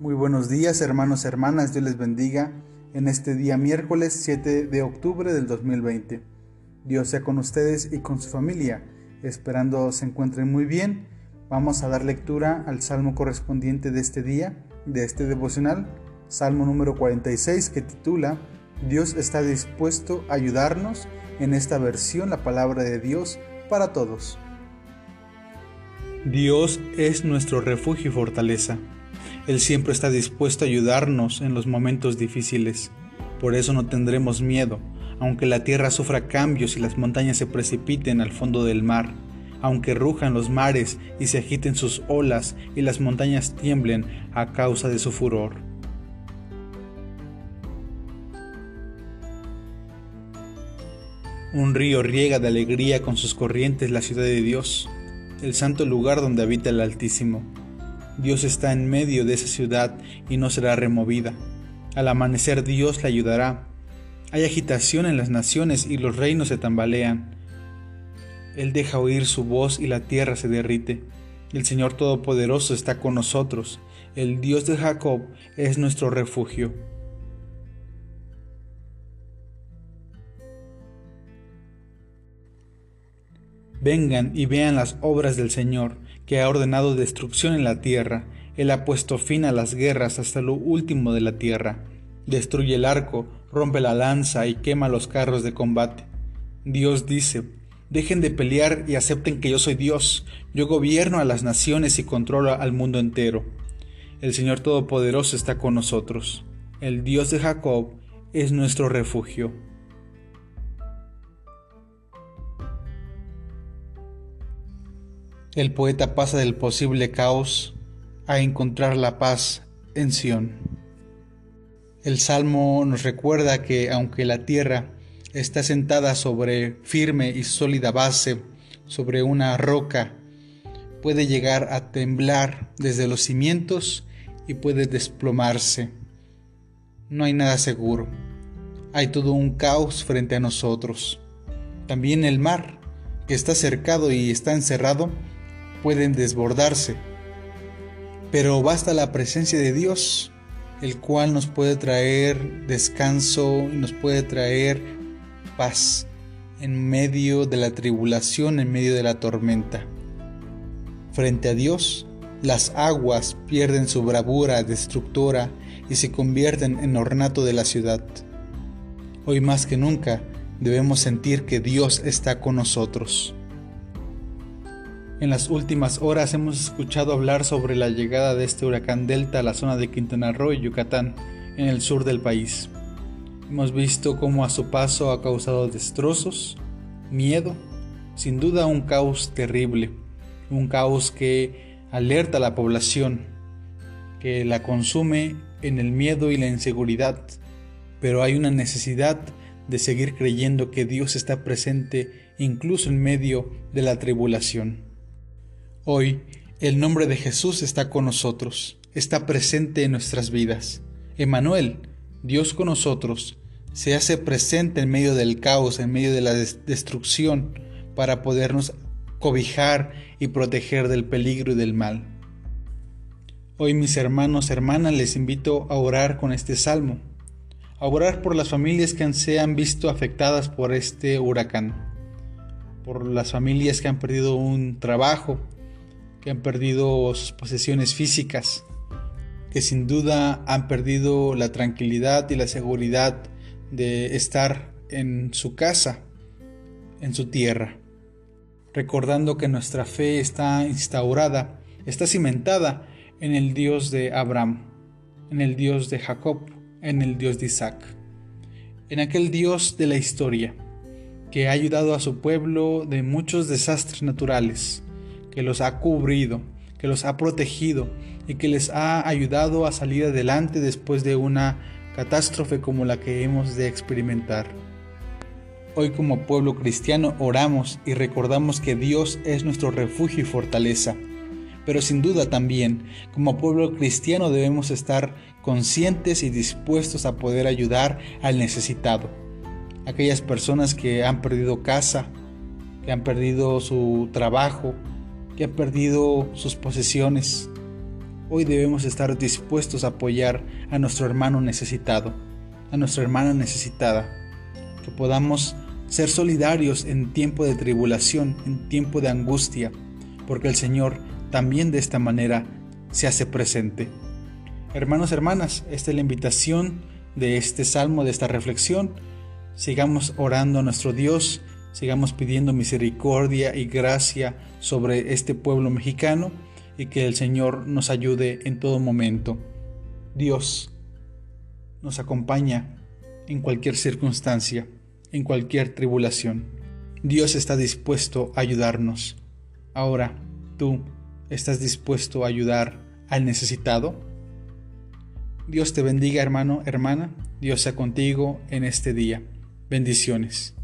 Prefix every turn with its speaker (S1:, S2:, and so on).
S1: Muy buenos días hermanos, hermanas, Dios les bendiga en este día miércoles 7 de octubre del 2020. Dios sea con ustedes y con su familia, esperando se encuentren muy bien. Vamos a dar lectura al salmo correspondiente de este día, de este devocional, salmo número 46 que titula Dios está dispuesto a ayudarnos en esta versión la palabra de Dios para todos.
S2: Dios es nuestro refugio y fortaleza él siempre está dispuesto a ayudarnos en los momentos difíciles. Por eso no tendremos miedo, aunque la tierra sufra cambios y las montañas se precipiten al fondo del mar, aunque rujan los mares y se agiten sus olas y las montañas tiemblen a causa de su furor. Un río riega de alegría con sus corrientes la ciudad de Dios, el santo lugar donde habita el Altísimo. Dios está en medio de esa ciudad y no será removida. Al amanecer Dios la ayudará. Hay agitación en las naciones y los reinos se tambalean. Él deja oír su voz y la tierra se derrite. El Señor Todopoderoso está con nosotros. El Dios de Jacob es nuestro refugio. Vengan y vean las obras del Señor que ha ordenado destrucción en la tierra. Él ha puesto fin a las guerras hasta lo último de la tierra. Destruye el arco, rompe la lanza y quema los carros de combate. Dios dice, dejen de pelear y acepten que yo soy Dios. Yo gobierno a las naciones y controlo al mundo entero. El Señor Todopoderoso está con nosotros. El Dios de Jacob es nuestro refugio. El poeta pasa del posible caos a encontrar la paz en Sión. El salmo nos recuerda que aunque la tierra está sentada sobre firme y sólida base, sobre una roca, puede llegar a temblar desde los cimientos y puede desplomarse. No hay nada seguro. Hay todo un caos frente a nosotros. También el mar, que está cercado y está encerrado, pueden desbordarse. Pero basta la presencia de Dios, el cual nos puede traer descanso y nos puede traer paz en medio de la tribulación, en medio de la tormenta. Frente a Dios, las aguas pierden su bravura destructora y se convierten en ornato de la ciudad. Hoy más que nunca debemos sentir que Dios está con nosotros. En las últimas horas hemos escuchado hablar sobre la llegada de este huracán Delta a la zona de Quintana Roo y Yucatán, en el sur del país. Hemos visto cómo a su paso ha causado destrozos, miedo, sin duda un caos terrible, un caos que alerta a la población, que la consume en el miedo y la inseguridad, pero hay una necesidad de seguir creyendo que Dios está presente incluso en medio de la tribulación. Hoy, el nombre de Jesús está con nosotros, está presente en nuestras vidas. Emanuel, Dios con nosotros, se hace presente en medio del caos, en medio de la destrucción, para podernos cobijar y proteger del peligro y del mal. Hoy mis hermanos, hermanas, les invito a orar con este salmo, a orar por las familias que se han visto afectadas por este huracán, por las familias que han perdido un trabajo, que han perdido sus posesiones físicas, que sin duda han perdido la tranquilidad y la seguridad de estar en su casa, en su tierra. Recordando que nuestra fe está instaurada, está cimentada en el Dios de Abraham, en el Dios de Jacob, en el Dios de Isaac, en aquel Dios de la historia que ha ayudado a su pueblo de muchos desastres naturales, que los ha cubrido, que los ha protegido y que les ha ayudado a salir adelante después de una catástrofe como la que hemos de experimentar. Hoy como pueblo cristiano oramos y recordamos que Dios es nuestro refugio y fortaleza. Pero sin duda también, como pueblo cristiano debemos estar conscientes y dispuestos a poder ayudar al necesitado. Aquellas personas que han perdido casa, que han perdido su trabajo, ha perdido sus posesiones, Hoy debemos estar dispuestos a apoyar a nuestro hermano necesitado, a nuestra hermana necesitada, que podamos ser solidarios en tiempo de tribulación, en tiempo de angustia, porque el Señor también de esta manera se hace presente. Hermanos, hermanas, esta es la invitación de este salmo, de esta reflexión. Sigamos orando a nuestro Dios, sigamos pidiendo misericordia y gracia sobre este pueblo mexicano y que el Señor nos ayude en todo momento. Dios nos acompaña en cualquier circunstancia, en cualquier tribulación. Dios está dispuesto a ayudarnos. Ahora, ¿tú estás dispuesto a ayudar al necesitado? Dios te bendiga hermano, hermana. Dios sea contigo en este día. Bendiciones.